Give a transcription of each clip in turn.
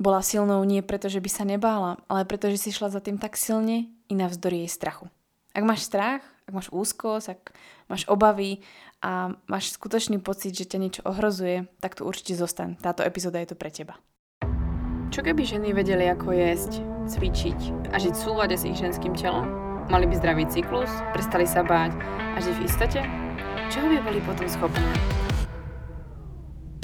Bola silnou nie preto, že by sa nebála, ale preto, že si šla za tým tak silne i navzdory jej strachu. Ak máš strach, ak máš úzkosť, ak máš obavy a máš skutočný pocit, že ťa niečo ohrozuje, tak tu určite zostan. Táto epizóda je tu pre teba. Čo keby ženy vedeli, ako jesť, cvičiť a žiť v súlade s ich ženským telom? Mali by zdravý cyklus, prestali sa báť a žiť v istote? Čo by boli potom schopné?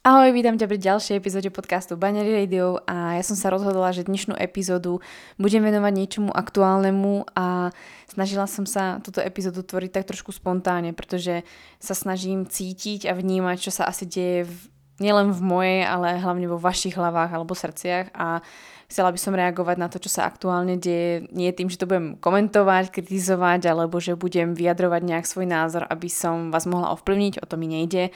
Ahoj, vítam ťa pri ďalšej epizóde podcastu Banery Radio a ja som sa rozhodla, že dnešnú epizódu budem venovať niečomu aktuálnemu a snažila som sa túto epizódu tvoriť tak trošku spontánne, pretože sa snažím cítiť a vnímať, čo sa asi deje v, nielen v mojej, ale hlavne vo vašich hlavách alebo srdciach a chcela by som reagovať na to, čo sa aktuálne deje, nie tým, že to budem komentovať, kritizovať, alebo že budem vyjadrovať nejak svoj názor, aby som vás mohla ovplyvniť, o to mi nejde,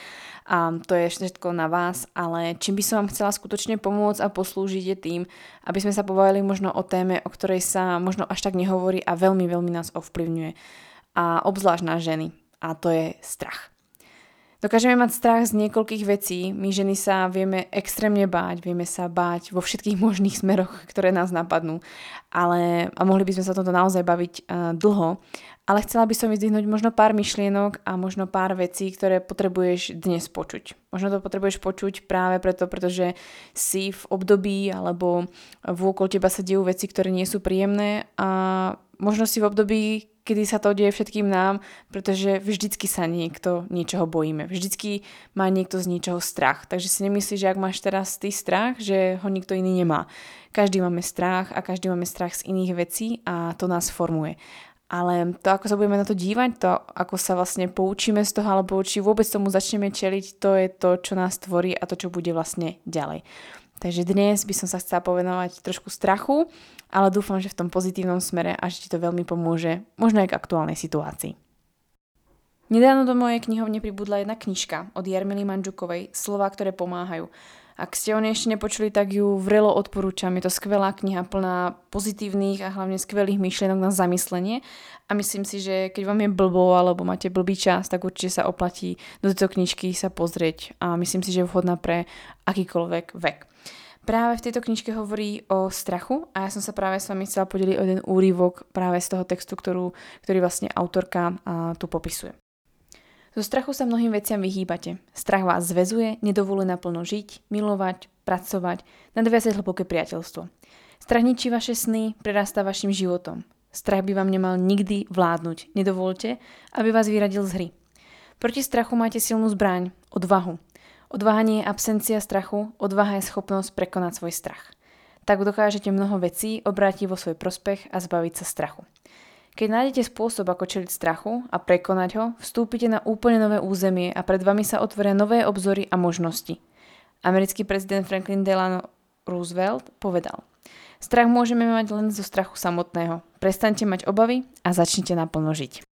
a to je všetko na vás, ale čím by som vám chcela skutočne pomôcť a poslúžiť je tým, aby sme sa pobavili možno o téme, o ktorej sa možno až tak nehovorí a veľmi, veľmi nás ovplyvňuje. A obzvlášť na ženy. A to je strach. Dokážeme mať strach z niekoľkých vecí. My ženy sa vieme extrémne báť, vieme sa báť vo všetkých možných smeroch, ktoré nás napadnú. Ale, a mohli by sme sa o tomto naozaj baviť uh, dlho ale chcela by som vyzdvihnúť možno pár myšlienok a možno pár vecí, ktoré potrebuješ dnes počuť. Možno to potrebuješ počuť práve preto, pretože si v období alebo v okolo teba sa dejú veci, ktoré nie sú príjemné a možno si v období, kedy sa to deje všetkým nám, pretože vždycky sa niekto niečoho bojíme. Vždycky má niekto z niečoho strach. Takže si nemyslíš, že ak máš teraz ty strach, že ho nikto iný nemá. Každý máme strach a každý máme strach z iných vecí a to nás formuje. Ale to, ako sa budeme na to dívať, to, ako sa vlastne poučíme z toho, alebo či vôbec tomu začneme čeliť, to je to, čo nás tvorí a to, čo bude vlastne ďalej. Takže dnes by som sa chcela povenovať trošku strachu, ale dúfam, že v tom pozitívnom smere a že ti to veľmi pomôže, možno aj k aktuálnej situácii. Nedávno do mojej knihovne pribudla jedna knižka od Jarmily Manžukovej Slova, ktoré pomáhajú. Ak ste o nej ešte nepočuli, tak ju vrelo odporúčam. Je to skvelá kniha plná pozitívnych a hlavne skvelých myšlienok na zamyslenie a myslím si, že keď vám je blbo alebo máte blbý čas, tak určite sa oplatí do tejto knižky sa pozrieť a myslím si, že je vhodná pre akýkoľvek vek. Práve v tejto knižke hovorí o strachu a ja som sa práve s vami chcela podeliť o jeden úryvok práve z toho textu, ktorú, ktorý vlastne autorka a, tu popisuje. Zo strachu sa mnohým veciam vyhýbate. Strach vás zväzuje, nedovoluje naplno žiť, milovať, pracovať, nadviazať hlboké priateľstvo. Strach ničí vaše sny, prerastá vašim životom. Strach by vám nemal nikdy vládnuť. Nedovolte, aby vás vyradil z hry. Proti strachu máte silnú zbraň, odvahu. Odvaha nie je absencia strachu, odvaha je schopnosť prekonať svoj strach. Tak dokážete mnoho vecí obrátiť vo svoj prospech a zbaviť sa strachu. Keď nájdete spôsob, ako čeliť strachu a prekonať ho, vstúpite na úplne nové územie a pred vami sa otvoria nové obzory a možnosti. Americký prezident Franklin Delano Roosevelt povedal Strach môžeme mať len zo strachu samotného. Prestaňte mať obavy a začnite naplno žiť.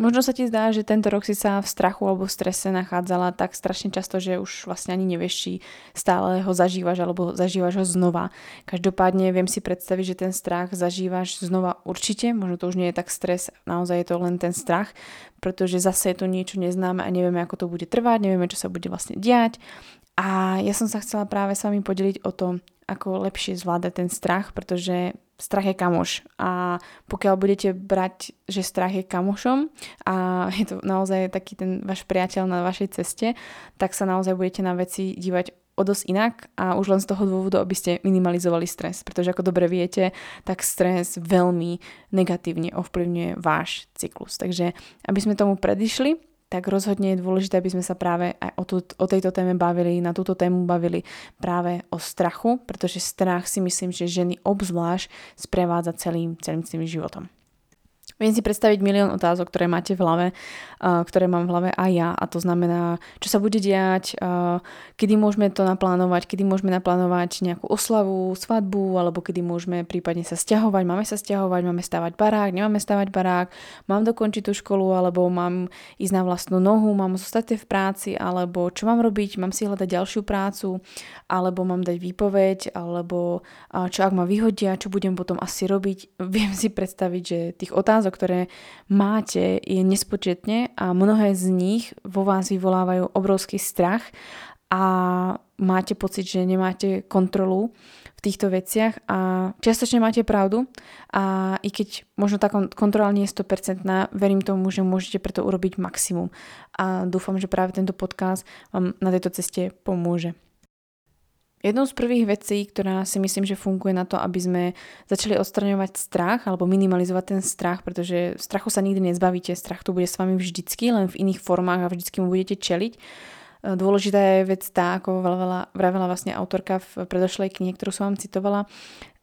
Možno sa ti zdá, že tento rok si sa v strachu alebo v strese nachádzala tak strašne často, že už vlastne ani nevieš, či stále ho zažívaš alebo zažívaš ho znova. Každopádne viem si predstaviť, že ten strach zažívaš znova určite, možno to už nie je tak stres, naozaj je to len ten strach, pretože zase je to niečo neznáme a nevieme, ako to bude trvať, nevieme, čo sa bude vlastne diať. A ja som sa chcela práve s vami podeliť o to, ako lepšie zvládať ten strach, pretože strach je kamoš a pokiaľ budete brať, že strach je kamošom a je to naozaj taký ten váš priateľ na vašej ceste, tak sa naozaj budete na veci dívať o dosť inak a už len z toho dôvodu, aby ste minimalizovali stres, pretože ako dobre viete, tak stres veľmi negatívne ovplyvňuje váš cyklus. Takže aby sme tomu predišli, tak rozhodne je dôležité, aby sme sa práve aj o, tú, o tejto téme bavili, na túto tému bavili práve o strachu, pretože strach si myslím, že ženy obzvlášť sprevádza celým, celým tým životom. Viem si predstaviť milión otázok, ktoré máte v hlave, ktoré mám v hlave aj ja. A to znamená, čo sa bude diať, kedy môžeme to naplánovať, kedy môžeme naplánovať nejakú oslavu, svadbu, alebo kedy môžeme prípadne sa stiahovať, máme sa stiahovať, máme stavať barák, nemáme stavať barák, mám dokončiť tú školu, alebo mám ísť na vlastnú nohu, mám zostať v práci, alebo čo mám robiť, mám si hľadať ďalšiu prácu, alebo mám dať výpoveď, alebo čo ak ma vyhodia, čo budem potom asi robiť. Viem si predstaviť, že tých otázok otázok, ktoré máte, je nespočetne a mnohé z nich vo vás vyvolávajú obrovský strach a máte pocit, že nemáte kontrolu v týchto veciach a čiastočne máte pravdu a i keď možno tá kontrola nie je 100%, verím tomu, že môžete preto urobiť maximum a dúfam, že práve tento podcast vám na tejto ceste pomôže. Jednou z prvých vecí, ktorá si myslím, že funguje na to, aby sme začali odstraňovať strach alebo minimalizovať ten strach, pretože strachu sa nikdy nezbavíte, strach tu bude s vami vždycky, len v iných formách a vždycky mu budete čeliť. E, dôležitá je vec tá, ako vravela, vravela vlastne autorka v predošlej knihe, ktorú som vám citovala,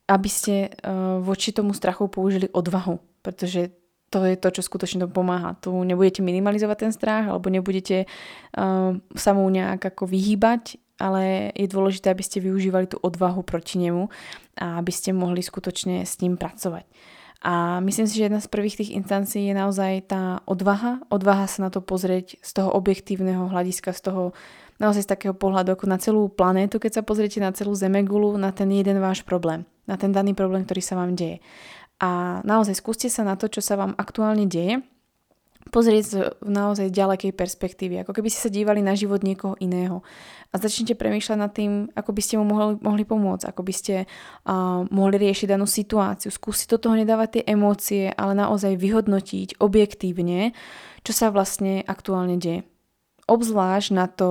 aby ste e, voči tomu strachu použili odvahu, pretože to je to, čo skutočne to pomáha. Tu nebudete minimalizovať ten strach alebo nebudete uh, sa mu nejak ako vyhýbať, ale je dôležité, aby ste využívali tú odvahu proti nemu a aby ste mohli skutočne s ním pracovať. A myslím si, že jedna z prvých tých instancií je naozaj tá odvaha. Odvaha sa na to pozrieť z toho objektívneho hľadiska, z toho naozaj z takého pohľadu ako na celú planétu, keď sa pozriete na celú Zemegulu, na ten jeden váš problém, na ten daný problém, ktorý sa vám deje. A naozaj skúste sa na to, čo sa vám aktuálne deje pozrieť z naozaj ďalekej perspektívy, ako keby ste sa dívali na život niekoho iného a začnite premýšľať nad tým, ako by ste mu mohli, mohli pomôcť, ako by ste uh, mohli riešiť danú situáciu. Skúsiť do toho nedávať tie emócie, ale naozaj vyhodnotiť objektívne, čo sa vlastne aktuálne deje. Obzvlášť na to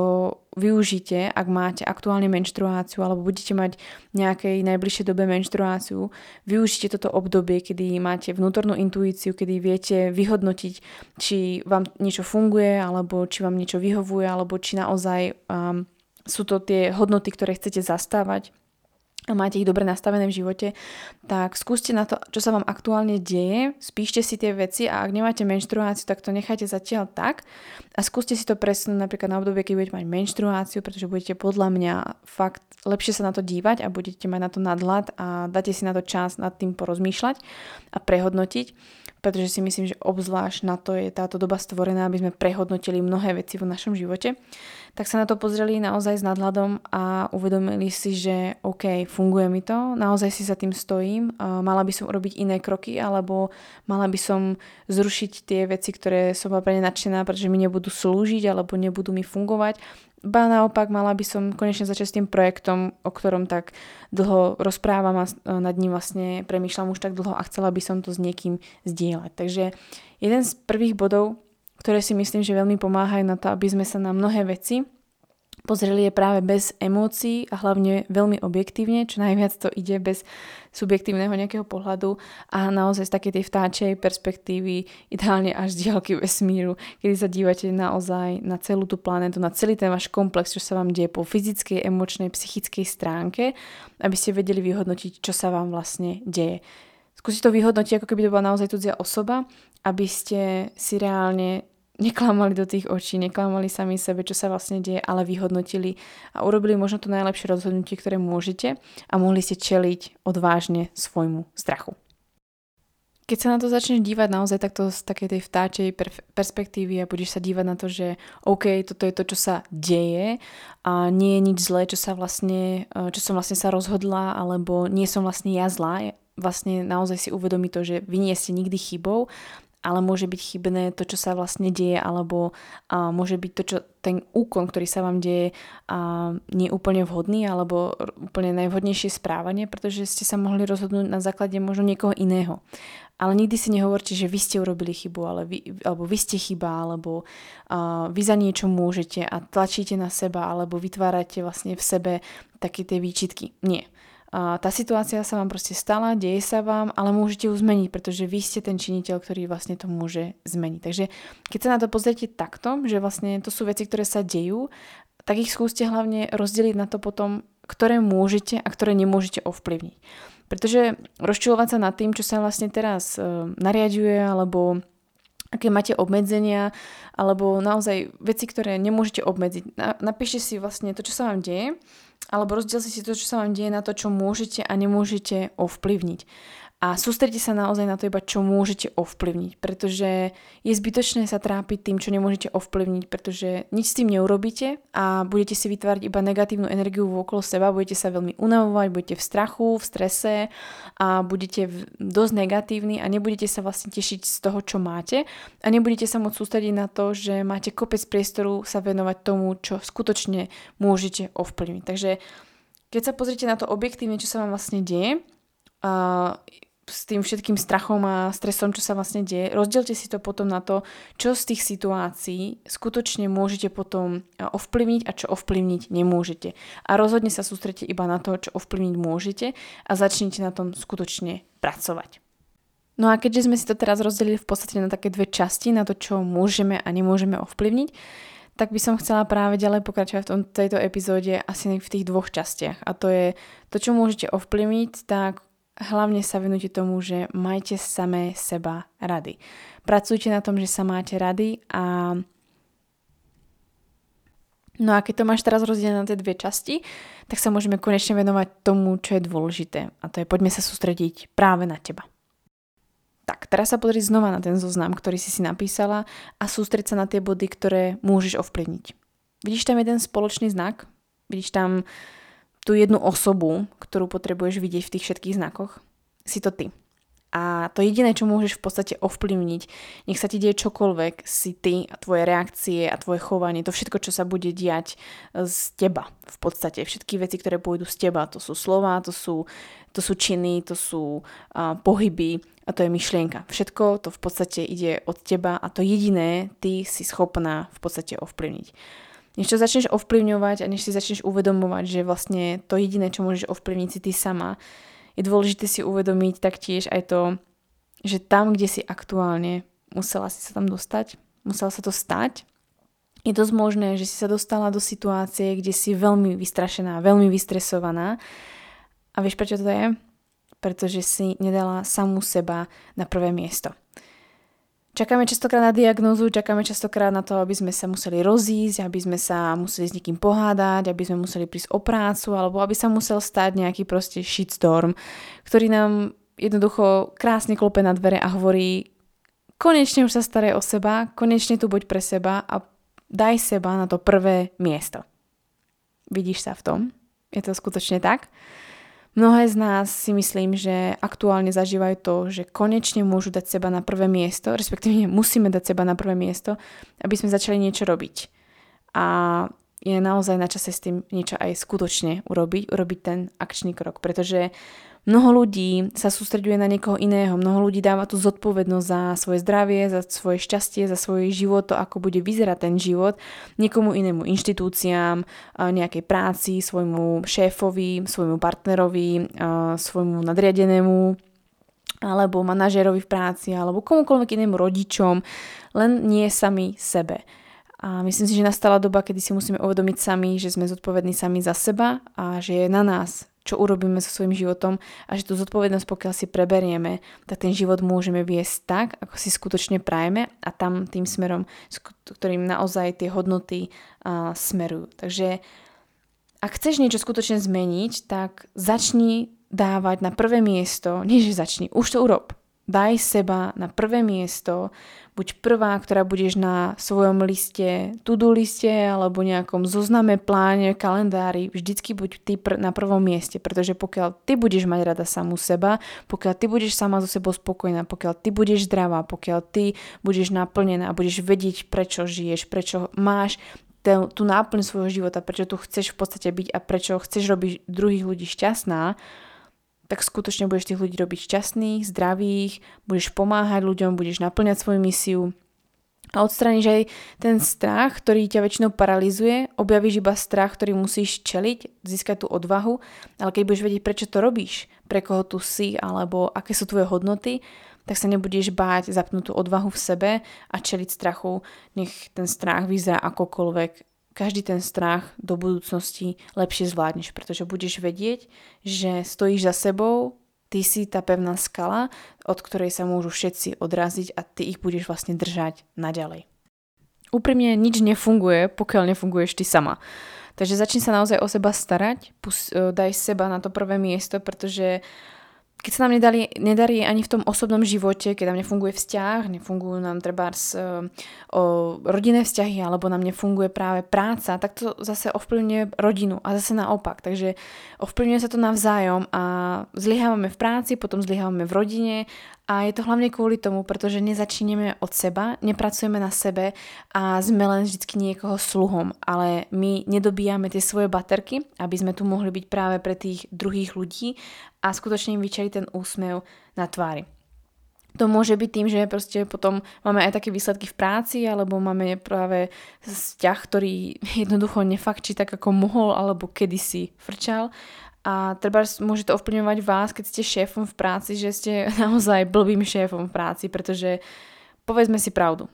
využite, ak máte aktuálne menštruáciu alebo budete mať nejakej najbližšej dobe menštruáciu, využite toto obdobie, kedy máte vnútornú intuíciu, kedy viete vyhodnotiť, či vám niečo funguje, alebo či vám niečo vyhovuje, alebo či naozaj um, sú to tie hodnoty, ktoré chcete zastávať a máte ich dobre nastavené v živote, tak skúste na to, čo sa vám aktuálne deje, spíšte si tie veci a ak nemáte menštruáciu, tak to nechajte zatiaľ tak a skúste si to presunúť napríklad na obdobie, keď budete mať menštruáciu, pretože budete podľa mňa fakt lepšie sa na to dívať a budete mať na to nadhľad a dáte si na to čas nad tým porozmýšľať a prehodnotiť pretože si myslím, že obzvlášť na to je táto doba stvorená, aby sme prehodnotili mnohé veci v našom živote tak sa na to pozreli naozaj s nadhľadom a uvedomili si, že OK, funguje mi to, naozaj si za tým stojím, mala by som urobiť iné kroky alebo mala by som zrušiť tie veci, ktoré som bola pre ne nadšená, pretože mi nebudú slúžiť alebo nebudú mi fungovať. Ba naopak, mala by som konečne začať s tým projektom, o ktorom tak dlho rozprávam a nad ním vlastne premýšľam už tak dlho a chcela by som to s niekým zdieľať. Takže jeden z prvých bodov, ktoré si myslím, že veľmi pomáhajú na to, aby sme sa na mnohé veci pozreli je práve bez emócií a hlavne veľmi objektívne, čo najviac to ide bez subjektívneho nejakého pohľadu a naozaj z takej tej vtáčej perspektívy, ideálne až z diaľky vesmíru, kedy sa dívate naozaj na celú tú planetu, na celý ten váš komplex, čo sa vám deje po fyzickej, emočnej, psychickej stránke, aby ste vedeli vyhodnotiť, čo sa vám vlastne deje. Skúste to vyhodnotiť, ako keby to bola naozaj cudzia osoba aby ste si reálne neklamali do tých očí, neklamali sami sebe, čo sa vlastne deje, ale vyhodnotili a urobili možno to najlepšie rozhodnutie, ktoré môžete a mohli ste čeliť odvážne svojmu strachu. Keď sa na to začneš dívať naozaj takto z takej tej vtáčej perspektívy a budeš sa dívať na to, že OK, toto je to, čo sa deje a nie je nič zlé, čo sa vlastne, čo som vlastne sa rozhodla, alebo nie som vlastne ja zlá, vlastne naozaj si uvedomí to, že vy nie ste nikdy chybou ale môže byť chybné to, čo sa vlastne deje, alebo a môže byť to, čo ten úkon, ktorý sa vám deje, a nie úplne vhodný, alebo úplne najvhodnejšie správanie, pretože ste sa mohli rozhodnúť na základe možno niekoho iného. Ale nikdy si nehovorte, že vy ste urobili chybu, ale vy, alebo vy ste chyba, alebo uh, vy za niečo môžete a tlačíte na seba, alebo vytvárate vlastne v sebe také tie výčitky. Nie. A tá situácia sa vám proste stala, deje sa vám, ale môžete ju zmeniť, pretože vy ste ten činiteľ, ktorý vlastne to môže zmeniť. Takže keď sa na to pozriete takto, že vlastne to sú veci, ktoré sa dejú, tak ich skúste hlavne rozdeliť na to potom ktoré môžete a ktoré nemôžete ovplyvniť. Pretože rozčulovať sa nad tým, čo sa vlastne teraz uh, nariaduje, alebo aké máte obmedzenia, alebo naozaj veci, ktoré nemôžete obmedziť. Napíšte si vlastne to, čo sa vám deje, alebo rozdielte si to, čo sa vám deje na to, čo môžete a nemôžete ovplyvniť a sústredite sa naozaj na to iba, čo môžete ovplyvniť, pretože je zbytočné sa trápiť tým, čo nemôžete ovplyvniť, pretože nič s tým neurobíte a budete si vytvárať iba negatívnu energiu okolo seba, budete sa veľmi unavovať, budete v strachu, v strese a budete dosť negatívni a nebudete sa vlastne tešiť z toho, čo máte a nebudete sa môcť sústrediť na to, že máte kopec priestoru sa venovať tomu, čo skutočne môžete ovplyvniť. Takže keď sa pozrite na to objektívne, čo sa vám vlastne deje, s tým všetkým strachom a stresom, čo sa vlastne deje. Rozdielte si to potom na to, čo z tých situácií skutočne môžete potom ovplyvniť a čo ovplyvniť nemôžete. A rozhodne sa sústrete iba na to, čo ovplyvniť môžete a začnite na tom skutočne pracovať. No a keďže sme si to teraz rozdelili v podstate na také dve časti, na to, čo môžeme a nemôžeme ovplyvniť, tak by som chcela práve ďalej pokračovať v tom, tejto epizóde asi v tých dvoch častiach. A to je to, čo môžete ovplyvniť, tak hlavne sa venujte tomu, že majte samé seba rady. Pracujte na tom, že sa máte rady a No a keď to máš teraz rozdelené na tie dve časti, tak sa môžeme konečne venovať tomu, čo je dôležité. A to je poďme sa sústrediť práve na teba. Tak, teraz sa pozri znova na ten zoznam, ktorý si si napísala a sústreď sa na tie body, ktoré môžeš ovplyvniť. Vidíš tam jeden spoločný znak? Vidíš tam tú jednu osobu, ktorú potrebuješ vidieť v tých všetkých znakoch, si to ty. A to jediné, čo môžeš v podstate ovplyvniť, nech sa ti deje čokoľvek, si ty a tvoje reakcie a tvoje chovanie, to všetko, čo sa bude diať z teba v podstate. Všetky veci, ktoré pôjdu z teba, to sú slova, to sú, to sú činy, to sú uh, pohyby a to je myšlienka. Všetko to v podstate ide od teba a to jediné ty si schopná v podstate ovplyvniť než to začneš ovplyvňovať a než si začneš uvedomovať, že vlastne to jediné, čo môžeš ovplyvniť si ty sama, je dôležité si uvedomiť taktiež aj to, že tam, kde si aktuálne, musela si sa tam dostať, musela sa to stať, je dosť možné, že si sa dostala do situácie, kde si veľmi vystrašená, veľmi vystresovaná. A vieš prečo to je? Pretože si nedala samú seba na prvé miesto. Čakáme častokrát na diagnózu, čakáme častokrát na to, aby sme sa museli rozísť, aby sme sa museli s niekým pohádať, aby sme museli prísť o prácu, alebo aby sa musel stať nejaký proste shitstorm, ktorý nám jednoducho krásne klope na dvere a hovorí konečne už sa staraj o seba, konečne tu buď pre seba a daj seba na to prvé miesto. Vidíš sa v tom? Je to skutočne tak? Mnohé z nás si myslím, že aktuálne zažívajú to, že konečne môžu dať seba na prvé miesto, respektíve musíme dať seba na prvé miesto, aby sme začali niečo robiť. A je naozaj na čase s tým niečo aj skutočne urobiť, urobiť ten akčný krok, pretože Mnoho ľudí sa sústreďuje na niekoho iného, mnoho ľudí dáva tú zodpovednosť za svoje zdravie, za svoje šťastie, za svoj život, to ako bude vyzerať ten život. Niekomu inému inštitúciám, nejakej práci, svojmu šéfovi, svojmu partnerovi, svojmu nadriadenému alebo manažérovi v práci, alebo komukoľvek inému rodičom, len nie sami sebe. A myslím si, že nastala doba, kedy si musíme uvedomiť sami, že sme zodpovední sami za seba a že je na nás, čo urobíme so svojím životom a že tú zodpovednosť, pokiaľ si preberieme, tak ten život môžeme viesť tak, ako si skutočne prajeme a tam tým smerom, ktorým naozaj tie hodnoty uh, smerujú. Takže ak chceš niečo skutočne zmeniť, tak začni dávať na prvé miesto, nie že začni, už to urob. Daj seba na prvé miesto, buď prvá, ktorá budeš na svojom liste, to-do liste alebo nejakom zozname, pláne, kalendári, vždycky buď ty pr- na prvom mieste, pretože pokiaľ ty budeš mať rada samú seba, pokiaľ ty budeš sama so sebou spokojná, pokiaľ ty budeš zdravá, pokiaľ ty budeš naplnená a budeš vedieť, prečo žiješ, prečo máš tú náplň svojho života, prečo tu chceš v podstate byť a prečo chceš robiť druhých ľudí šťastná, tak skutočne budeš tých ľudí robiť šťastných, zdravých, budeš pomáhať ľuďom, budeš naplňať svoju misiu. A odstraníš aj ten strach, ktorý ťa väčšinou paralizuje, objavíš iba strach, ktorý musíš čeliť, získať tú odvahu, ale keď budeš vedieť, prečo to robíš, pre koho tu si, alebo aké sú tvoje hodnoty, tak sa nebudeš báť zapnúť tú odvahu v sebe a čeliť strachu, nech ten strach vyzerá akokoľvek každý ten strach do budúcnosti lepšie zvládneš, pretože budeš vedieť, že stojíš za sebou, ty si tá pevná skala, od ktorej sa môžu všetci odraziť a ty ich budeš vlastne držať naďalej. Úprimne nič nefunguje, pokiaľ nefunguješ ty sama. Takže začni sa naozaj o seba starať, e, daj seba na to prvé miesto, pretože keď sa nám nedali, nedarí ani v tom osobnom živote, keď nám nefunguje vzťah, nefungujú nám treba uh, o rodinné vzťahy, alebo nám nefunguje práve práca, tak to zase ovplyvňuje rodinu a zase naopak. Takže ovplyvňuje sa to navzájom a zlyhávame v práci, potom zlyhávame v rodine a je to hlavne kvôli tomu, pretože nezačíneme od seba, nepracujeme na sebe a sme len vždy niekoho sluhom, ale my nedobíjame tie svoje baterky, aby sme tu mohli byť práve pre tých druhých ľudí a skutočne im vyčali ten úsmev na tvári. To môže byť tým, že proste potom máme aj také výsledky v práci, alebo máme práve vzťah, ktorý jednoducho nefakčí tak, ako mohol, alebo kedysi frčal a treba môže to ovplyvňovať vás, keď ste šéfom v práci, že ste naozaj blbým šéfom v práci, pretože povedzme si pravdu.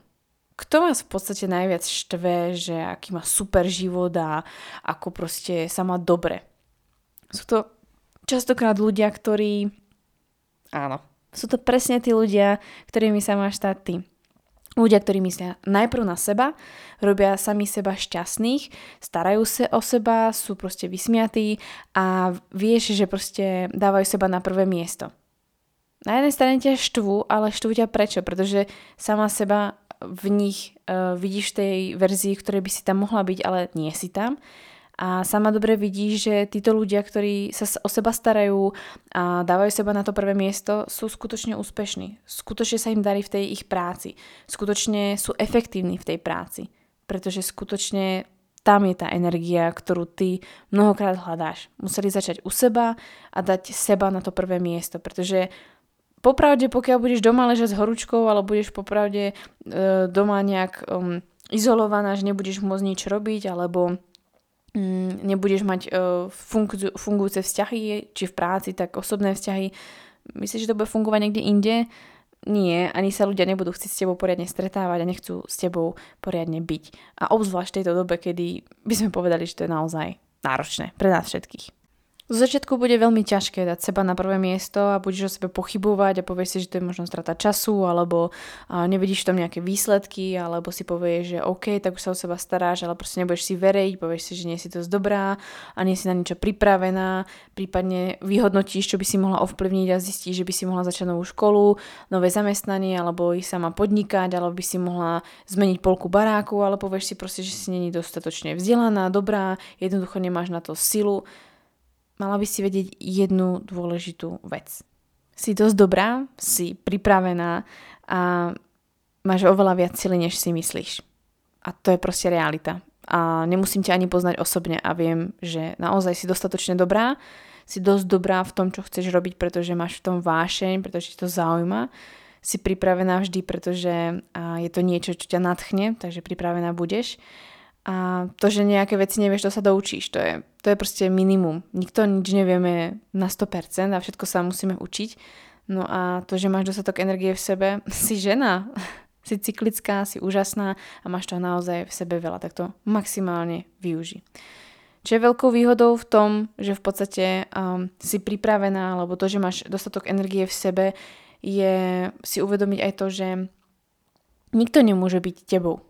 Kto vás v podstate najviac štve, že aký má super život a ako proste sa má dobre? Sú to častokrát ľudia, ktorí... Áno, sú to presne tí ľudia, ktorými sa máš stať ty. Ľudia, ktorí myslia najprv na seba, robia sami seba šťastných, starajú sa o seba, sú proste vysmiatí a vieš, že proste dávajú seba na prvé miesto. Na jednej strane ťa štvú, ale štvú ťa prečo? Pretože sama seba v nich uh, vidíš tej verzii, ktorej by si tam mohla byť, ale nie si tam a sama dobre vidí, že títo ľudia, ktorí sa o seba starajú a dávajú seba na to prvé miesto, sú skutočne úspešní. Skutočne sa im darí v tej ich práci. Skutočne sú efektívni v tej práci. Pretože skutočne tam je tá energia, ktorú ty mnohokrát hľadáš. Museli začať u seba a dať seba na to prvé miesto, pretože popravde, pokiaľ budeš doma ležať s horúčkou, alebo budeš popravde e, doma nejak um, izolovaná, že nebudeš môcť nič robiť, alebo nebudeš mať uh, fungu- fungujúce vzťahy, či v práci, tak osobné vzťahy. Myslíš, že to bude fungovať niekde inde? Nie, ani sa ľudia nebudú chcieť s tebou poriadne stretávať a nechcú s tebou poriadne byť. A obzvlášť v tejto dobe, kedy by sme povedali, že to je naozaj náročné pre nás všetkých. Z začiatku bude veľmi ťažké dať seba na prvé miesto a budeš o sebe pochybovať a povieš si, že to je možno strata času alebo nevidíš v tom nejaké výsledky alebo si povieš, že OK, tak už sa o seba staráš, ale proste nebudeš si veriť, povieš si, že nie si dosť dobrá a nie si na niečo pripravená, prípadne vyhodnotíš, čo by si mohla ovplyvniť a zistíš, že by si mohla začať novú školu, nové zamestnanie alebo ich sama podnikať, alebo by si mohla zmeniť polku baráku, ale povieš si proste, že si není dostatočne vzdelaná, dobrá, jednoducho nemáš na to silu mala by si vedieť jednu dôležitú vec. Si dosť dobrá, si pripravená a máš oveľa viac sily, než si myslíš. A to je proste realita. A nemusím ťa ani poznať osobne a viem, že naozaj si dostatočne dobrá, si dosť dobrá v tom, čo chceš robiť, pretože máš v tom vášeň, pretože ti to zaujíma. Si pripravená vždy, pretože je to niečo, čo ťa nadchne, takže pripravená budeš. A to, že nejaké veci nevieš, to sa doučíš. To je, to je proste minimum. Nikto nič nevieme na 100% a všetko sa musíme učiť. No a to, že máš dostatok energie v sebe, si žena, si cyklická, si úžasná a máš to naozaj v sebe veľa, tak to maximálne využi. Čo je veľkou výhodou v tom, že v podstate um, si pripravená, alebo to, že máš dostatok energie v sebe, je si uvedomiť aj to, že nikto nemôže byť tebou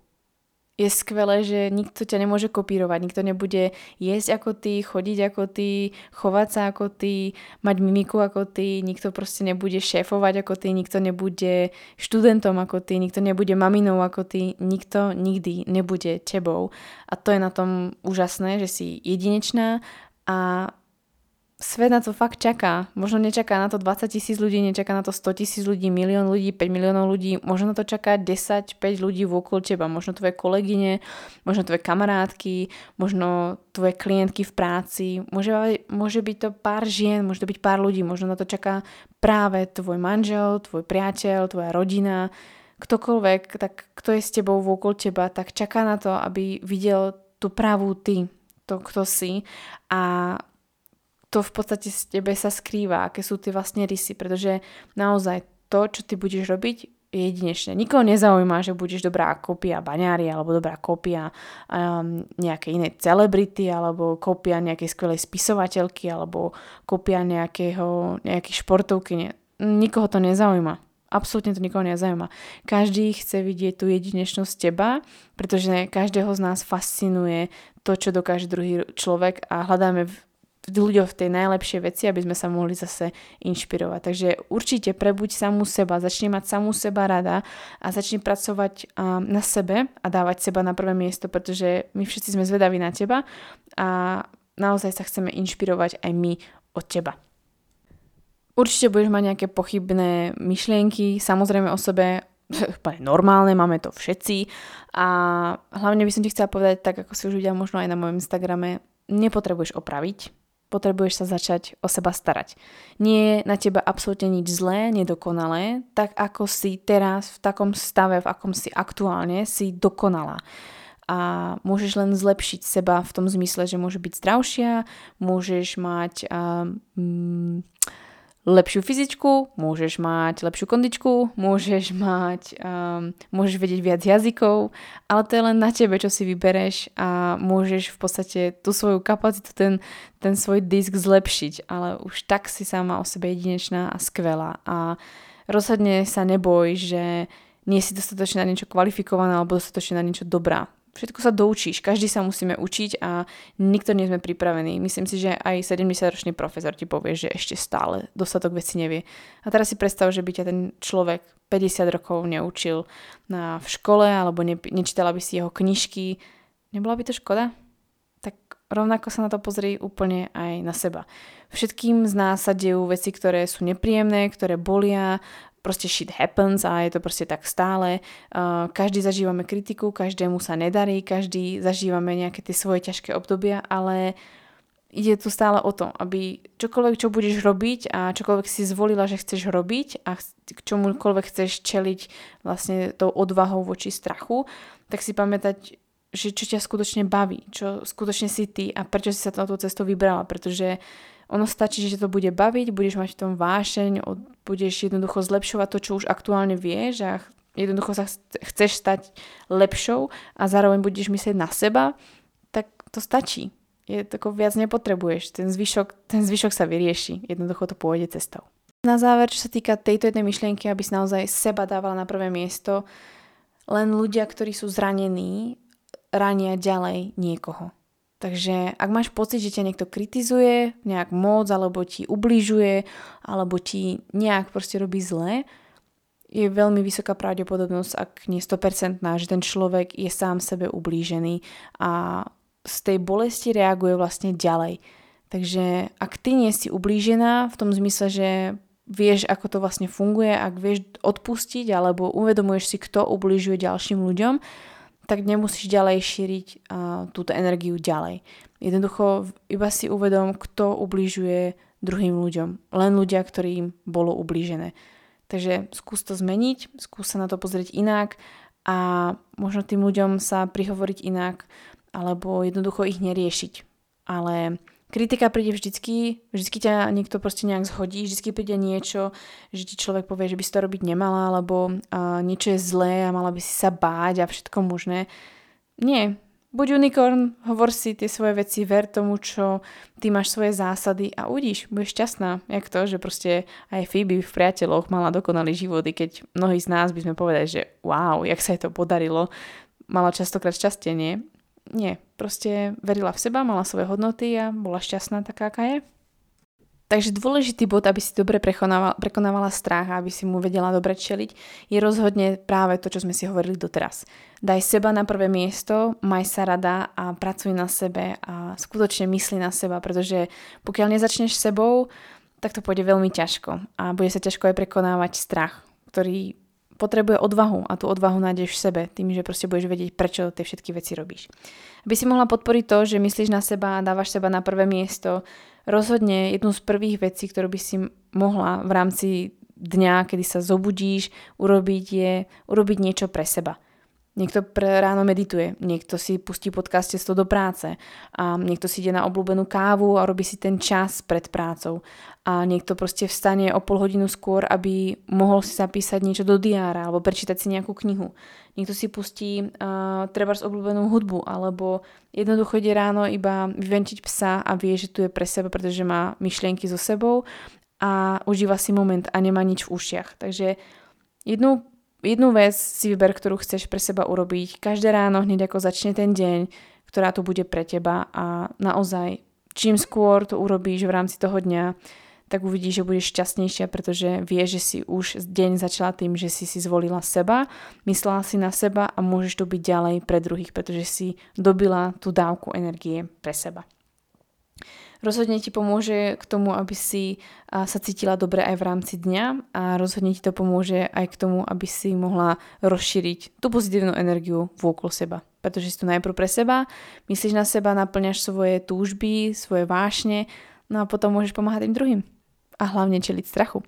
je skvelé, že nikto ťa nemôže kopírovať, nikto nebude jesť ako ty, chodiť ako ty, chovať sa ako ty, mať mimiku ako ty, nikto proste nebude šéfovať ako ty, nikto nebude študentom ako ty, nikto nebude maminou ako ty, nikto nikdy nebude tebou. A to je na tom úžasné, že si jedinečná a svet na to fakt čaká. Možno nečaká na to 20 tisíc ľudí, nečaká na to 100 tisíc ľudí, milión ľudí, 5 miliónov ľudí, možno na to čaká 10, 5 ľudí okolo teba, možno tvoje kolegyne, možno tvoje kamarátky, možno tvoje klientky v práci, môže, môže byť to pár žien, môže to byť pár ľudí, možno na to čaká práve tvoj manžel, tvoj priateľ, tvoja rodina, ktokoľvek, tak kto je s tebou okolo teba, tak čaká na to, aby videl tú pravú ty, to, kto si. A to v podstate z tebe sa skrýva, aké sú tie vlastne rysy, pretože naozaj to, čo ty budeš robiť, jedinečné. Nikoho nezaujíma, že budeš dobrá kopia baňári alebo dobrá kopia um, nejakej inej celebrity alebo kopia nejakej skvelej spisovateľky alebo kopia nejakého, nejakej športovky. Nikoho to nezaujíma. Absolútne to nikoho nezaujíma. Každý chce vidieť tú jedinečnosť teba, pretože každého z nás fascinuje to, čo dokáže druhý človek a hľadáme ľuďoch v tej najlepšie veci, aby sme sa mohli zase inšpirovať. Takže určite prebuď samú seba, začni mať samú seba rada a začni pracovať na sebe a dávať seba na prvé miesto, pretože my všetci sme zvedaví na teba a naozaj sa chceme inšpirovať aj my od teba. Určite budeš mať nejaké pochybné myšlienky, samozrejme o sebe, úplne normálne, máme to všetci a hlavne by som ti chcela povedať, tak ako si už videla možno aj na mojom Instagrame, nepotrebuješ opraviť, potrebuješ sa začať o seba starať. Nie je na teba absolútne nič zlé, nedokonalé, tak ako si teraz v takom stave, v akom si aktuálne, si dokonalá. A môžeš len zlepšiť seba v tom zmysle, že môže byť zdravšia, môžeš mať um, lepšiu fyzičku, môžeš mať lepšiu kondičku, môžeš mať, um, môžeš vedieť viac jazykov, ale to je len na tebe, čo si vybereš a môžeš v podstate tú svoju kapacitu, ten, ten svoj disk zlepšiť, ale už tak si sama o sebe jedinečná a skvelá. A rozhodne sa neboj, že nie si dostatočne na niečo kvalifikovaná alebo dostatočne na niečo dobrá všetko sa doučíš, každý sa musíme učiť a nikto nie sme pripravení. Myslím si, že aj 70-ročný profesor ti povie, že ešte stále dostatok veci nevie. A teraz si predstav, že by ťa ten človek 50 rokov neučil na, v škole alebo ne, nečítala by si jeho knižky. Nebola by to škoda? Tak rovnako sa na to pozri úplne aj na seba. Všetkým z nás sa dejú veci, ktoré sú nepríjemné, ktoré bolia, proste shit happens a je to proste tak stále. Každý zažívame kritiku, každému sa nedarí, každý zažívame nejaké tie svoje ťažké obdobia, ale ide tu stále o to, aby čokoľvek, čo budeš robiť a čokoľvek si zvolila, že chceš robiť a k čomukoľvek chceš čeliť vlastne tou odvahou voči strachu, tak si pamätať, že čo ťa skutočne baví, čo skutočne si ty a prečo si sa na tú cestu vybrala, pretože ono stačí, že to bude baviť, budeš mať v tom vášeň, budeš jednoducho zlepšovať to, čo už aktuálne vieš a jednoducho sa chceš stať lepšou a zároveň budeš myslieť na seba, tak to stačí. Je, tako viac nepotrebuješ. Ten zvyšok, ten zvyšok sa vyrieši. Jednoducho to pôjde cestou. Na záver, čo sa týka tejto jednej myšlienky, aby si naozaj seba dávala na prvé miesto, len ľudia, ktorí sú zranení, rania ďalej niekoho. Takže ak máš pocit, že ťa niekto kritizuje nejak moc, alebo ti ubližuje, alebo ti nejak proste robí zle, je veľmi vysoká pravdepodobnosť, ak nie 100%, že ten človek je sám sebe ublížený a z tej bolesti reaguje vlastne ďalej. Takže ak ty nie si ublížená v tom zmysle, že vieš, ako to vlastne funguje, ak vieš odpustiť alebo uvedomuješ si, kto ubližuje ďalším ľuďom, tak nemusíš ďalej šíriť uh, túto energiu ďalej. Jednoducho iba si uvedom, kto ubližuje druhým ľuďom. Len ľudia, ktorým bolo ublížené. Takže skús to zmeniť, skús sa na to pozrieť inak a možno tým ľuďom sa prihovoriť inak alebo jednoducho ich neriešiť. Ale kritika príde vždycky, vždycky ťa niekto proste nejak zhodí, vždycky príde niečo, že ti človek povie, že by si to robiť nemala, alebo uh, niečo je zlé a mala by si sa báť a všetko možné. Nie, buď unicorn, hovor si tie svoje veci, ver tomu, čo ty máš svoje zásady a udíš, budeš šťastná, jak to, že proste aj Phoebe v priateľoch mala dokonalý život, i keď mnohí z nás by sme povedali, že wow, jak sa jej to podarilo, mala častokrát šťastie, nie? Nie. Proste verila v seba, mala svoje hodnoty a bola šťastná taká, aká je. Takže dôležitý bod, aby si dobre prekonávala, prekonávala strach a aby si mu vedela dobre čeliť, je rozhodne práve to, čo sme si hovorili doteraz. Daj seba na prvé miesto, maj sa rada a pracuj na sebe a skutočne mysli na seba, pretože pokiaľ nezačneš sebou, tak to pôjde veľmi ťažko a bude sa ťažko aj prekonávať strach, ktorý potrebuje odvahu a tú odvahu nájdeš v sebe, tým, že proste budeš vedieť, prečo tie všetky veci robíš. Aby si mohla podporiť to, že myslíš na seba a dávaš seba na prvé miesto, rozhodne jednu z prvých vecí, ktorú by si mohla v rámci dňa, kedy sa zobudíš, urobiť je urobiť niečo pre seba. Niekto pre ráno medituje, niekto si pustí podcast cesto do práce a niekto si ide na obľúbenú kávu a robí si ten čas pred prácou a niekto proste vstane o pol hodinu skôr, aby mohol si zapísať niečo do diára alebo prečítať si nejakú knihu. Niekto si pustí uh, treba obľúbenú hudbu alebo jednoducho ide ráno iba vyvenčiť psa a vie, že tu je pre seba, pretože má myšlienky so sebou a užíva si moment a nemá nič v ušiach. Takže jednu jednu vec si vyber, ktorú chceš pre seba urobiť každé ráno, hneď ako začne ten deň, ktorá tu bude pre teba a naozaj čím skôr to urobíš v rámci toho dňa, tak uvidíš, že budeš šťastnejšia, pretože vieš, že si už deň začala tým, že si si zvolila seba, myslela si na seba a môžeš to byť ďalej pre druhých, pretože si dobila tú dávku energie pre seba. Rozhodne ti pomôže k tomu, aby si sa cítila dobre aj v rámci dňa a rozhodne ti to pomôže aj k tomu, aby si mohla rozšíriť tú pozitívnu energiu vôkol seba. Pretože si to najprv pre seba, myslíš na seba, naplňaš svoje túžby, svoje vášne, no a potom môžeš pomáhať tým druhým. A hlavne čeliť strachu.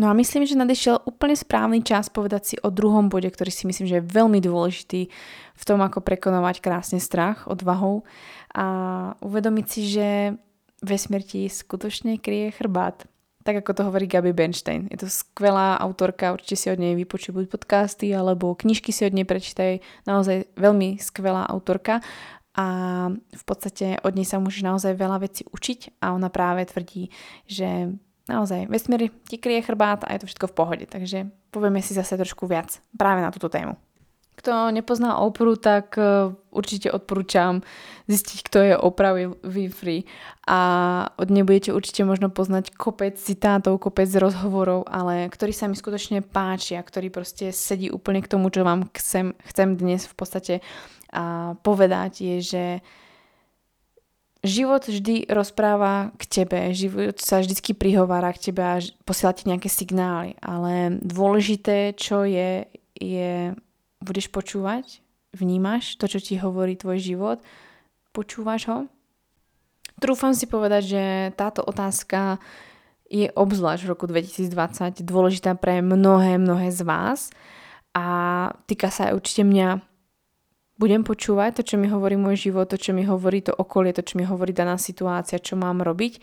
No a myslím, že nadišiel úplne správny čas povedať si o druhom bode, ktorý si myslím, že je veľmi dôležitý v tom, ako prekonovať krásne strach odvahou a uvedomiť si, že vesmír ti skutočne kryje chrbát. Tak ako to hovorí Gabi Bernstein. Je to skvelá autorka, určite si od nej vypočuj buď podcasty, alebo knižky si od nej prečítaj. Naozaj veľmi skvelá autorka a v podstate od nej sa môžeš naozaj veľa vecí učiť a ona práve tvrdí, že naozaj vesmír ti kryje chrbát a je to všetko v pohode. Takže povieme si zase trošku viac práve na túto tému. Kto nepozná Opru, tak e, určite odporúčam zistiť, kto je Oprah Winfrey a od nej budete určite možno poznať kopec citátov, kopec rozhovorov, ale ktorý sa mi skutočne páčia, ktorý proste sedí úplne k tomu, čo vám chcem, chcem dnes v podstate a povedať, je, že život vždy rozpráva k tebe, život sa vždycky prihovára k tebe a posiela ti nejaké signály, ale dôležité, čo je, je budeš počúvať, vnímaš to, čo ti hovorí tvoj život, počúvaš ho. Trúfam si povedať, že táto otázka je obzvlášť v roku 2020 dôležitá pre mnohé, mnohé z vás a týka sa aj určite mňa. Budem počúvať to, čo mi hovorí môj život, to, čo mi hovorí to okolie, to, čo mi hovorí daná situácia, čo mám robiť,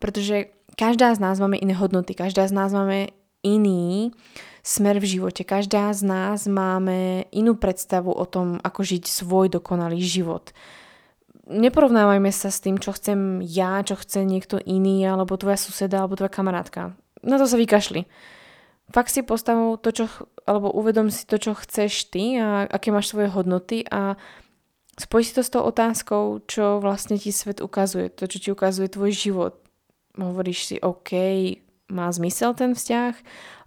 pretože každá z nás máme iné hodnoty, každá z nás máme iný smer v živote. Každá z nás máme inú predstavu o tom, ako žiť svoj dokonalý život. Neporovnávajme sa s tým, čo chcem ja, čo chce niekto iný, alebo tvoja suseda, alebo tvoja kamarátka. Na to sa vykašli. Fakt si postavu to, čo, alebo uvedom si to, čo chceš ty a aké máš svoje hodnoty a spoj si to s tou otázkou, čo vlastne ti svet ukazuje, to, čo ti ukazuje tvoj život. Hovoríš si, OK, má zmysel ten vzťah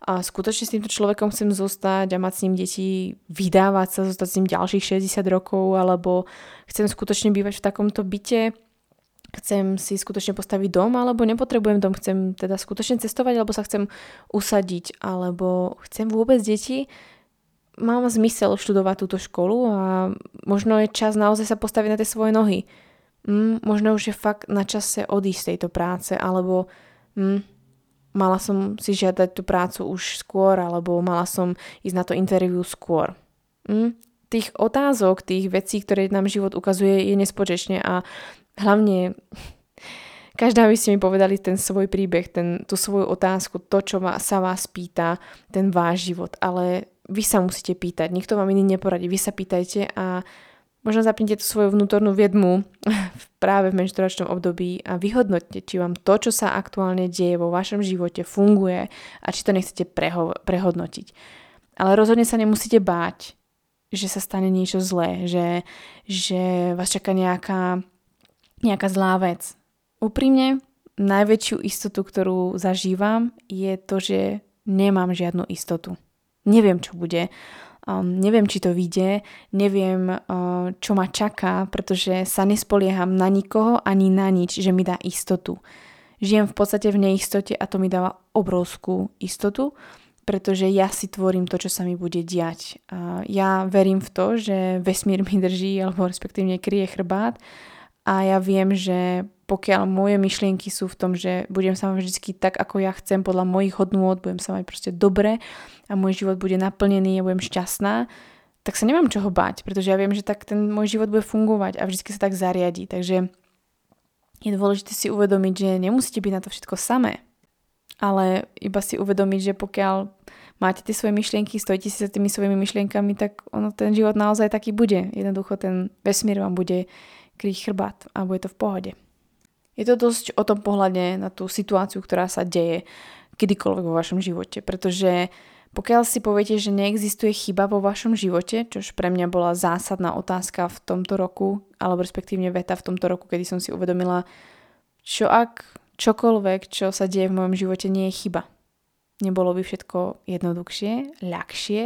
a skutočne s týmto človekom chcem zostať a mať s ním deti, vydávať sa, zostať s ním ďalších 60 rokov, alebo chcem skutočne bývať v takomto byte, chcem si skutočne postaviť dom, alebo nepotrebujem dom, chcem teda skutočne cestovať, alebo sa chcem usadiť, alebo chcem vôbec deti, mám zmysel študovať túto školu a možno je čas naozaj sa postaviť na tie svoje nohy. Mm, možno už je fakt na čase odísť z tejto práce, alebo mm, mala som si žiadať tú prácu už skôr, alebo mala som ísť na to interview skôr. Hm? Tých otázok, tých vecí, ktoré nám život ukazuje, je nespočečne a hlavne každá by ste mi povedali ten svoj príbeh, ten, tú svoju otázku, to, čo sa vás pýta, ten váš život, ale vy sa musíte pýtať, nikto vám iný neporadí, vy sa pýtajte a Možno zapnite tú svoju vnútornú viedmu práve v menšturačnom období a vyhodnoťte, či vám to, čo sa aktuálne deje vo vašom živote, funguje a či to nechcete preho- prehodnotiť. Ale rozhodne sa nemusíte báť, že sa stane niečo zlé, že, že vás čaká nejaká, nejaká zlá vec. Úprimne, najväčšiu istotu, ktorú zažívam, je to, že nemám žiadnu istotu. Neviem, čo bude um, neviem, či to vyjde, neviem, uh, čo ma čaká, pretože sa nespolieham na nikoho ani na nič, že mi dá istotu. Žijem v podstate v neistote a to mi dáva obrovskú istotu, pretože ja si tvorím to, čo sa mi bude diať. Uh, ja verím v to, že vesmír mi drží, alebo respektívne kryje chrbát a ja viem, že pokiaľ moje myšlienky sú v tom, že budem sa mať vždy tak, ako ja chcem, podľa mojich hodnôt, budem sa mať proste dobre a môj život bude naplnený a budem šťastná, tak sa nemám čoho bať, pretože ja viem, že tak ten môj život bude fungovať a vždy sa tak zariadí. Takže je dôležité si uvedomiť, že nemusíte byť na to všetko samé, ale iba si uvedomiť, že pokiaľ máte tie svoje myšlienky, stojíte si za tými svojimi myšlienkami, tak ono, ten život naozaj taký bude. Jednoducho ten vesmír vám bude kryť chrbát a bude to v pohode. Je to dosť o tom pohľade na tú situáciu, ktorá sa deje kedykoľvek vo vašom živote, pretože pokiaľ si poviete, že neexistuje chyba vo vašom živote, čož pre mňa bola zásadná otázka v tomto roku, alebo respektívne veta v tomto roku, kedy som si uvedomila, čo ak čokoľvek, čo sa deje v mojom živote, nie je chyba. Nebolo by všetko jednoduchšie, ľahšie.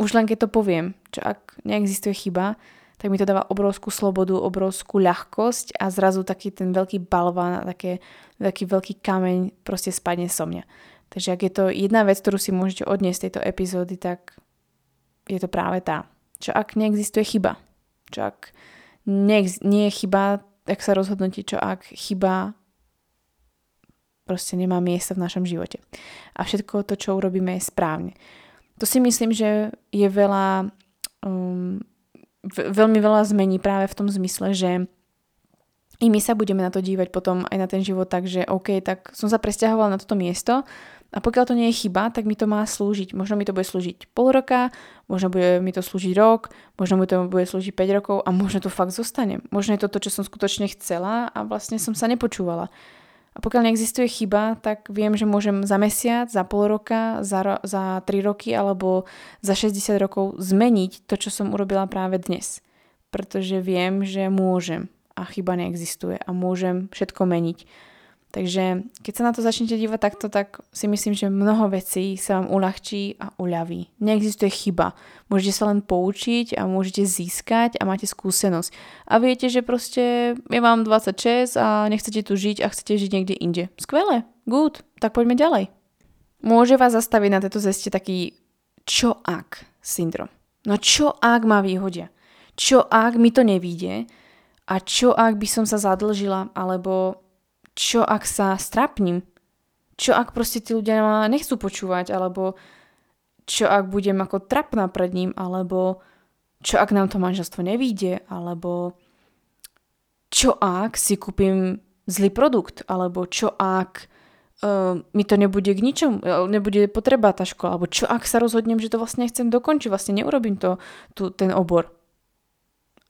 Už len keď to poviem, čo ak neexistuje chyba, tak mi to dáva obrovskú slobodu, obrovskú ľahkosť a zrazu taký ten veľký balván, také, taký veľký kameň proste spadne so mňa. Takže ak je to jedna vec, ktorú si môžete odniesť z tejto epizódy, tak je to práve tá. Čo ak neexistuje chyba? Čo ak neex- nie je chyba, tak sa rozhodnúte, čo ak chyba proste nemá miesta v našom živote. A všetko to, čo urobíme, je správne. To si myslím, že je veľa, um, veľmi veľa zmení práve v tom zmysle, že i my sa budeme na to dívať potom aj na ten život tak, že OK, tak som sa presťahovala na toto miesto, a pokiaľ to nie je chyba, tak mi to má slúžiť. Možno mi to bude slúžiť pol roka, možno bude mi to slúžiť rok, možno mi to bude slúžiť 5 rokov a možno to fakt zostane. Možno je to to, čo som skutočne chcela a vlastne som sa nepočúvala. A pokiaľ neexistuje chyba, tak viem, že môžem za mesiac, za pol roka, za, ro- za 3 roky alebo za 60 rokov zmeniť to, čo som urobila práve dnes. Pretože viem, že môžem a chyba neexistuje a môžem všetko meniť. Takže keď sa na to začnete dívať takto, tak si myslím, že mnoho vecí sa vám uľahčí a uľaví. Neexistuje chyba. Môžete sa len poučiť a môžete získať a máte skúsenosť. A viete, že proste je vám 26 a nechcete tu žiť a chcete žiť niekde inde. Skvelé, good, tak poďme ďalej. Môže vás zastaviť na tejto ceste taký čo ak syndrom. No čo ak ma vyhodia? Čo ak mi to nevíde? A čo ak by som sa zadlžila alebo čo ak sa strapním? Čo ak proste tí ľudia ma nechcú počúvať? Alebo čo ak budem ako trapná pred ním? Alebo čo ak nám to manželstvo nevíde? Alebo čo ak si kúpim zlý produkt? Alebo čo ak uh, mi to nebude k ničomu, e, nebude potreba tá škola? Alebo čo ak sa rozhodnem, že to vlastne chcem dokončiť? Vlastne neurobím to, tu, ten obor.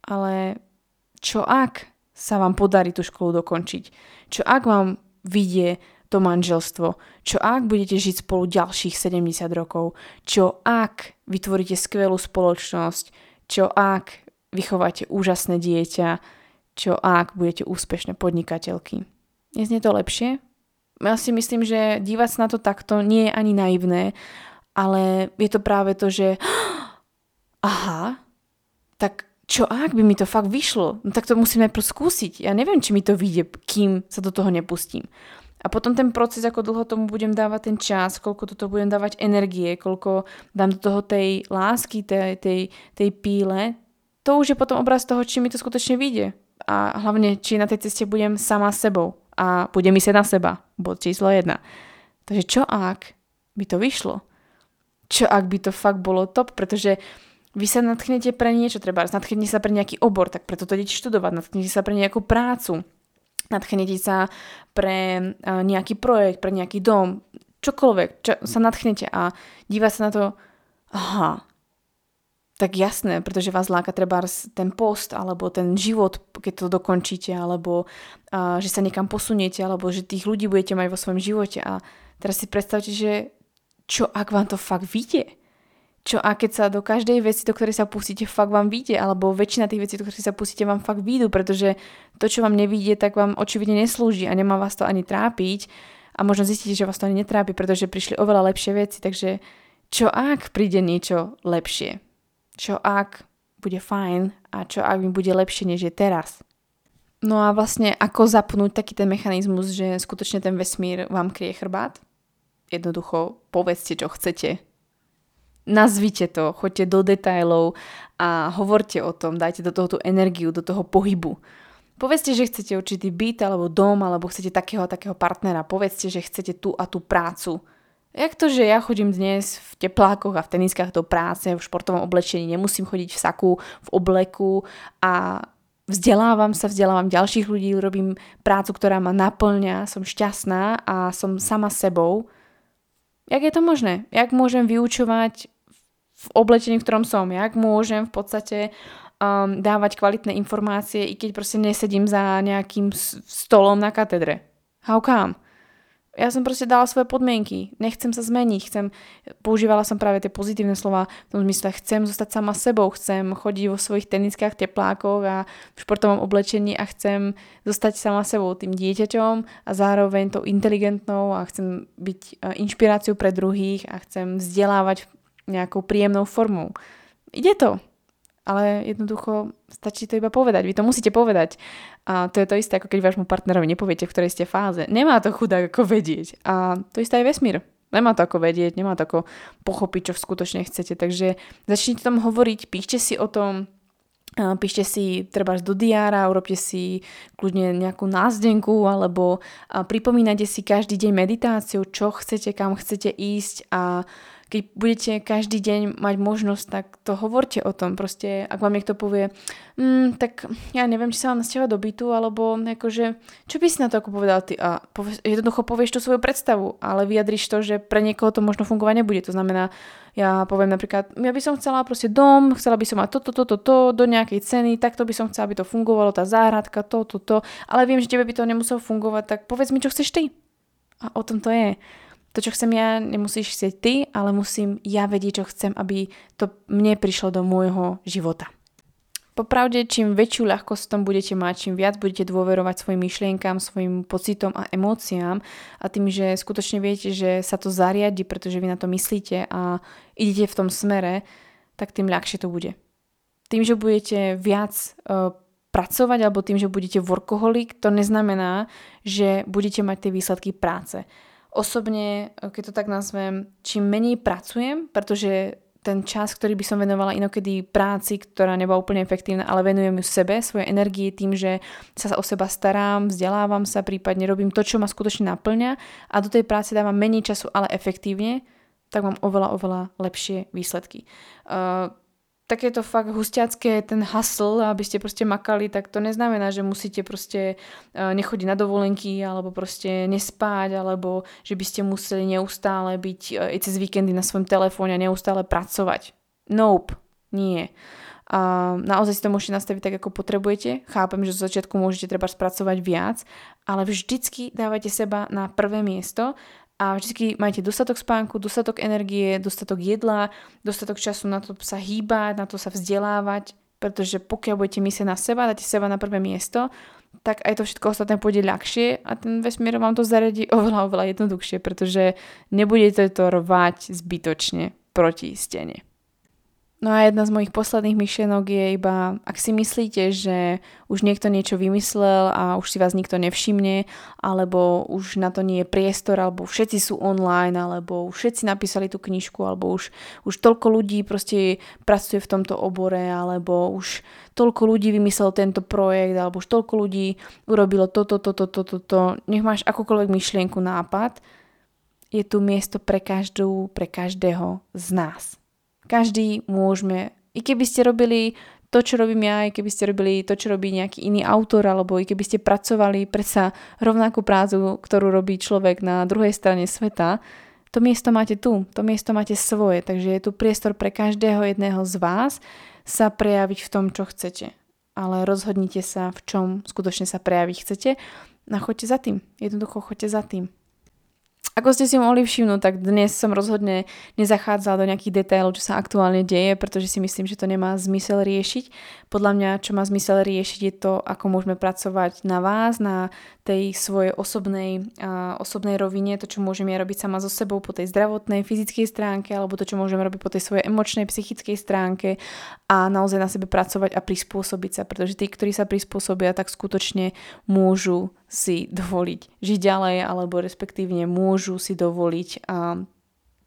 Ale čo ak sa vám podarí tú školu dokončiť? Čo ak vám vidie to manželstvo? Čo ak budete žiť spolu ďalších 70 rokov? Čo ak vytvoríte skvelú spoločnosť? Čo ak vychováte úžasné dieťa? Čo ak budete úspešné podnikateľky? Neznie to lepšie? Ja si myslím, že dívať sa na to takto nie je ani naivné, ale je to práve to, že aha, tak čo ak by mi to fakt vyšlo? No tak to musím najprv skúsiť. Ja neviem, či mi to vyjde, kým sa do toho nepustím. A potom ten proces, ako dlho tomu budem dávať ten čas, koľko toto budem dávať energie, koľko dám do toho tej lásky, tej, tej, tej píle, to už je potom obraz toho, či mi to skutočne vyjde. A hlavne, či na tej ceste budem sama sebou a budem myslieť na seba. Bod číslo jedna. Takže čo ak by to vyšlo? Čo ak by to fakt bolo top? Pretože vy sa natchnete pre niečo, treba natchnete sa pre nejaký obor, tak preto to idete študovať, natchnete sa pre nejakú prácu, natchnete sa pre nejaký projekt, pre nejaký dom, čokoľvek, čo sa natchnete a díva sa na to, aha, tak jasné, pretože vás láka treba ten post, alebo ten život, keď to dokončíte, alebo a, že sa niekam posuniete, alebo že tých ľudí budete mať vo svojom živote a teraz si predstavte, že čo ak vám to fakt vyjde? Čo a keď sa do každej veci, do ktorej sa pustíte, fakt vám vyjde, alebo väčšina tých vecí, do ktorých sa pustíte, vám fakt vyjdu, pretože to, čo vám nevíde, tak vám očividne neslúži a nemá vás to ani trápiť a možno zistíte, že vás to ani netrápi, pretože prišli oveľa lepšie veci, takže čo ak príde niečo lepšie? Čo ak bude fajn a čo ak mi bude lepšie, než je teraz? No a vlastne ako zapnúť taký ten mechanizmus, že skutočne ten vesmír vám kryje chrbát? Jednoducho povedzte, čo chcete, Nazvite to, choďte do detajlov a hovorte o tom, dajte do toho tú energiu, do toho pohybu. Povedzte, že chcete určitý byt alebo dom, alebo chcete takého a takého partnera. Povedzte, že chcete tú a tú prácu. Jak to, že ja chodím dnes v teplákoch a v teniskách do práce, v športovom oblečení, nemusím chodiť v saku, v obleku a vzdelávam sa, vzdelávam ďalších ľudí, robím prácu, ktorá ma naplňa, som šťastná a som sama sebou. Jak je to možné? Jak môžem vyučovať v oblečení, v ktorom som? Jak môžem v podstate um, dávať kvalitné informácie, i keď proste nesedím za nejakým stolom na katedre? How come? ja som proste dala svoje podmienky. Nechcem sa zmeniť, chcem, používala som práve tie pozitívne slova v tom zmysle, chcem zostať sama sebou, chcem chodiť vo svojich tenickách, teplákoch a v športovom oblečení a chcem zostať sama sebou, tým dieťaťom a zároveň tou inteligentnou a chcem byť e, inšpiráciou pre druhých a chcem vzdelávať nejakou príjemnou formou. Ide to ale jednoducho stačí to iba povedať. Vy to musíte povedať. A to je to isté, ako keď vášmu partnerovi nepoviete, v ktorej ste fáze. Nemá to chudák ako vedieť. A to isté aj vesmír. Nemá to ako vedieť, nemá to ako pochopiť, čo skutočne chcete. Takže začnite tam hovoriť, píšte si o tom, píšte si treba do diára, urobte si kľudne nejakú názdenku alebo pripomínajte si každý deň meditáciu, čo chcete, kam chcete ísť a keď budete každý deň mať možnosť, tak to hovorte o tom. Proste, ak vám niekto povie, mm, tak ja neviem, či sa vám nasťahovať do bytu, alebo akože, čo by si na to ako povedal ty? A povie, jednoducho povieš tú svoju predstavu, ale vyjadriš to, že pre niekoho to možno fungovať nebude. To znamená, ja poviem napríklad, ja by som chcela proste dom, chcela by som mať toto, toto, toto, do nejakej ceny, takto by som chcela, aby to fungovalo, tá záhradka, to, to, to, ale viem, že tebe by to nemuselo fungovať, tak povedz mi, čo chceš ty. A o tom to je to, čo chcem ja, nemusíš chcieť ty, ale musím ja vedieť, čo chcem, aby to mne prišlo do môjho života. Popravde, čím väčšiu ľahkosť tom budete mať, čím viac budete dôverovať svojim myšlienkám, svojim pocitom a emóciám a tým, že skutočne viete, že sa to zariadi, pretože vy na to myslíte a idete v tom smere, tak tým ľahšie to bude. Tým, že budete viac uh, pracovať alebo tým, že budete workoholik, to neznamená, že budete mať tie výsledky práce osobne, keď to tak nazvem, čím menej pracujem, pretože ten čas, ktorý by som venovala inokedy práci, ktorá nebola úplne efektívna, ale venujem ju sebe, svoje energie tým, že sa o seba starám, vzdelávam sa, prípadne robím to, čo ma skutočne naplňa a do tej práce dávam menej času, ale efektívne, tak mám oveľa, oveľa lepšie výsledky. Uh, takéto fakt hustiacké, ten hustle, aby ste proste makali, tak to neznamená, že musíte proste e, nechodiť na dovolenky, alebo proste nespať, alebo že by ste museli neustále byť aj e, cez víkendy na svojom telefóne a neustále pracovať. Nope, nie. A naozaj si to môžete nastaviť tak, ako potrebujete. Chápem, že zo začiatku môžete treba spracovať viac, ale vždycky dávajte seba na prvé miesto a vždy majte dostatok spánku, dostatok energie, dostatok jedla, dostatok času na to sa hýbať, na to sa vzdelávať, pretože pokiaľ budete myslieť na seba, dáte seba na prvé miesto, tak aj to všetko ostatné pôjde ľahšie a ten vesmír vám to zaradí oveľa, oveľa jednoduchšie, pretože nebudete to rvať zbytočne proti stene. No a jedna z mojich posledných myšlienok je iba, ak si myslíte, že už niekto niečo vymyslel a už si vás nikto nevšimne, alebo už na to nie je priestor, alebo všetci sú online, alebo všetci napísali tú knižku, alebo už, už toľko ľudí proste pracuje v tomto obore, alebo už toľko ľudí vymyslel tento projekt, alebo už toľko ľudí urobilo toto, toto, toto, toto. Nech máš akúkoľvek myšlienku, nápad, je tu miesto pre každú, pre každého z nás. Každý môžeme, i keby ste robili to, čo robím ja, i keby ste robili to, čo robí nejaký iný autor, alebo i keby ste pracovali predsa rovnakú prácu, ktorú robí človek na druhej strane sveta, to miesto máte tu, to miesto máte svoje, takže je tu priestor pre každého jedného z vás sa prejaviť v tom, čo chcete. Ale rozhodnite sa, v čom skutočne sa prejaviť chcete a choďte za tým. Jednoducho choďte za tým. Ako ste si mohli všimnúť, tak dnes som rozhodne nezachádzala do nejakých detailov, čo sa aktuálne deje, pretože si myslím, že to nemá zmysel riešiť. Podľa mňa, čo má zmysel riešiť, je to, ako môžeme pracovať na vás, na tej svojej osobnej, uh, osobnej rovine, to, čo môžem ja robiť sama so sebou po tej zdravotnej, fyzickej stránke, alebo to, čo môžem robiť po tej svojej emočnej, psychickej stránke a naozaj na sebe pracovať a prispôsobiť sa, pretože tí, ktorí sa prispôsobia, tak skutočne môžu si dovoliť žiť ďalej, alebo respektívne môžu si dovoliť a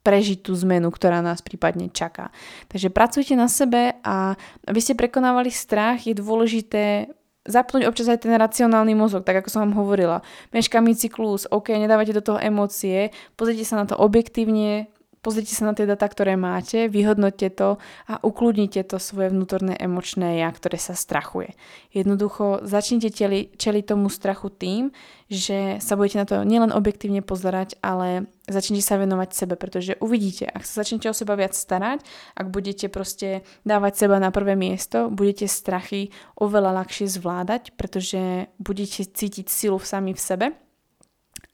prežiť tú zmenu, ktorá nás prípadne čaká. Takže pracujte na sebe a aby ste prekonávali strach, je dôležité zapnúť občas aj ten racionálny mozog, tak ako som vám hovorila. Meškami cyklus, OK, nedávate do toho emócie, pozrite sa na to objektívne, Pozrite sa na tie data, ktoré máte, vyhodnote to a ukludnite to svoje vnútorné emočné ja, ktoré sa strachuje. Jednoducho začnite čeli, čeliť tomu strachu tým, že sa budete na to nielen objektívne pozerať, ale začnite sa venovať sebe, pretože uvidíte, ak sa začnete o seba viac starať, ak budete proste dávať seba na prvé miesto, budete strachy oveľa ľahšie zvládať, pretože budete cítiť silu sami v sebe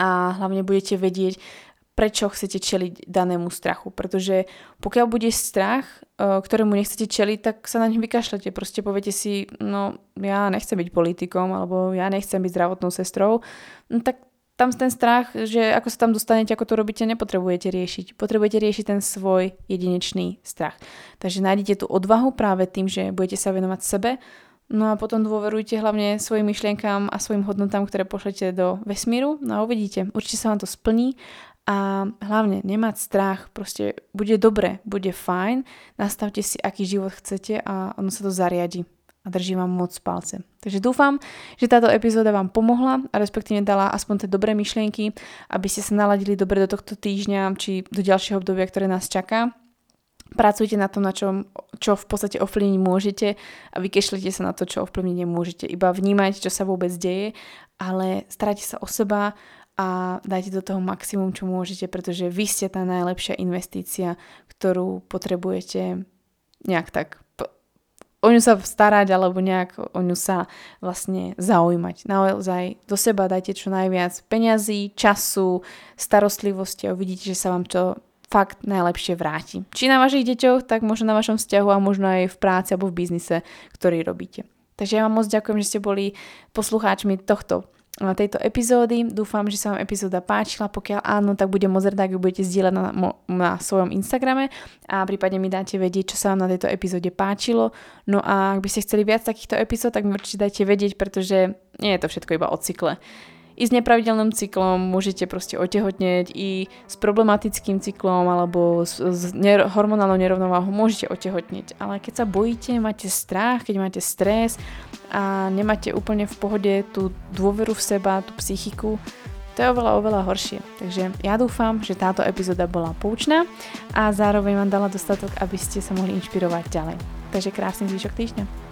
a hlavne budete vedieť, prečo chcete čeliť danému strachu. Pretože pokiaľ bude strach, e, ktorému nechcete čeliť, tak sa na ňu vykašľate. Proste poviete si, no ja nechcem byť politikom, alebo ja nechcem byť zdravotnou sestrou. No, tak tam ten strach, že ako sa tam dostanete, ako to robíte, nepotrebujete riešiť. Potrebujete riešiť ten svoj jedinečný strach. Takže nájdete tú odvahu práve tým, že budete sa venovať sebe, No a potom dôverujte hlavne svojim myšlienkám a svojim hodnotám, ktoré pošlete do vesmíru. No a uvidíte, určite sa vám to splní a hlavne nemať strach, proste bude dobre, bude fajn, nastavte si, aký život chcete a ono sa to zariadi a držím vám moc palce. Takže dúfam, že táto epizóda vám pomohla a respektíve dala aspoň tie dobré myšlienky, aby ste sa naladili dobre do tohto týždňa či do ďalšieho obdobia, ktoré nás čaká. Pracujte na tom, na čom, čo v podstate ovplyvniť môžete a vykešlite sa na to, čo ovplyvniť nemôžete. Iba vnímajte, čo sa vôbec deje, ale starajte sa o seba, a dajte do toho maximum, čo môžete, pretože vy ste tá najlepšia investícia, ktorú potrebujete nejak tak o ňu sa starať alebo nejak o ňu sa vlastne zaujímať. Naozaj do seba dajte čo najviac peňazí, času, starostlivosti a uvidíte, že sa vám to fakt najlepšie vráti. Či na vašich deťoch, tak možno na vašom vzťahu a možno aj v práci alebo v biznise, ktorý robíte. Takže ja vám moc ďakujem, že ste boli poslucháčmi tohto tejto epizódy. Dúfam, že sa vám epizóda páčila. Pokiaľ áno, tak budem moc rada, ak ju budete zdieľať na, na svojom Instagrame a prípadne mi dáte vedieť, čo sa vám na tejto epizóde páčilo. No a ak by ste chceli viac takýchto epizód, tak mi určite dajte vedieť, pretože nie je to všetko iba o cykle i s nepravidelným cyklom môžete proste otehotneť, i s problematickým cyklom alebo s, s ner- hormonálnou nerovnováhou môžete otehotneť. Ale keď sa bojíte, máte strach, keď máte stres a nemáte úplne v pohode tú dôveru v seba, tú psychiku, to je oveľa, oveľa horšie. Takže ja dúfam, že táto epizóda bola poučná a zároveň vám dala dostatok, aby ste sa mohli inšpirovať ďalej. Takže krásny zvyšok týždňa.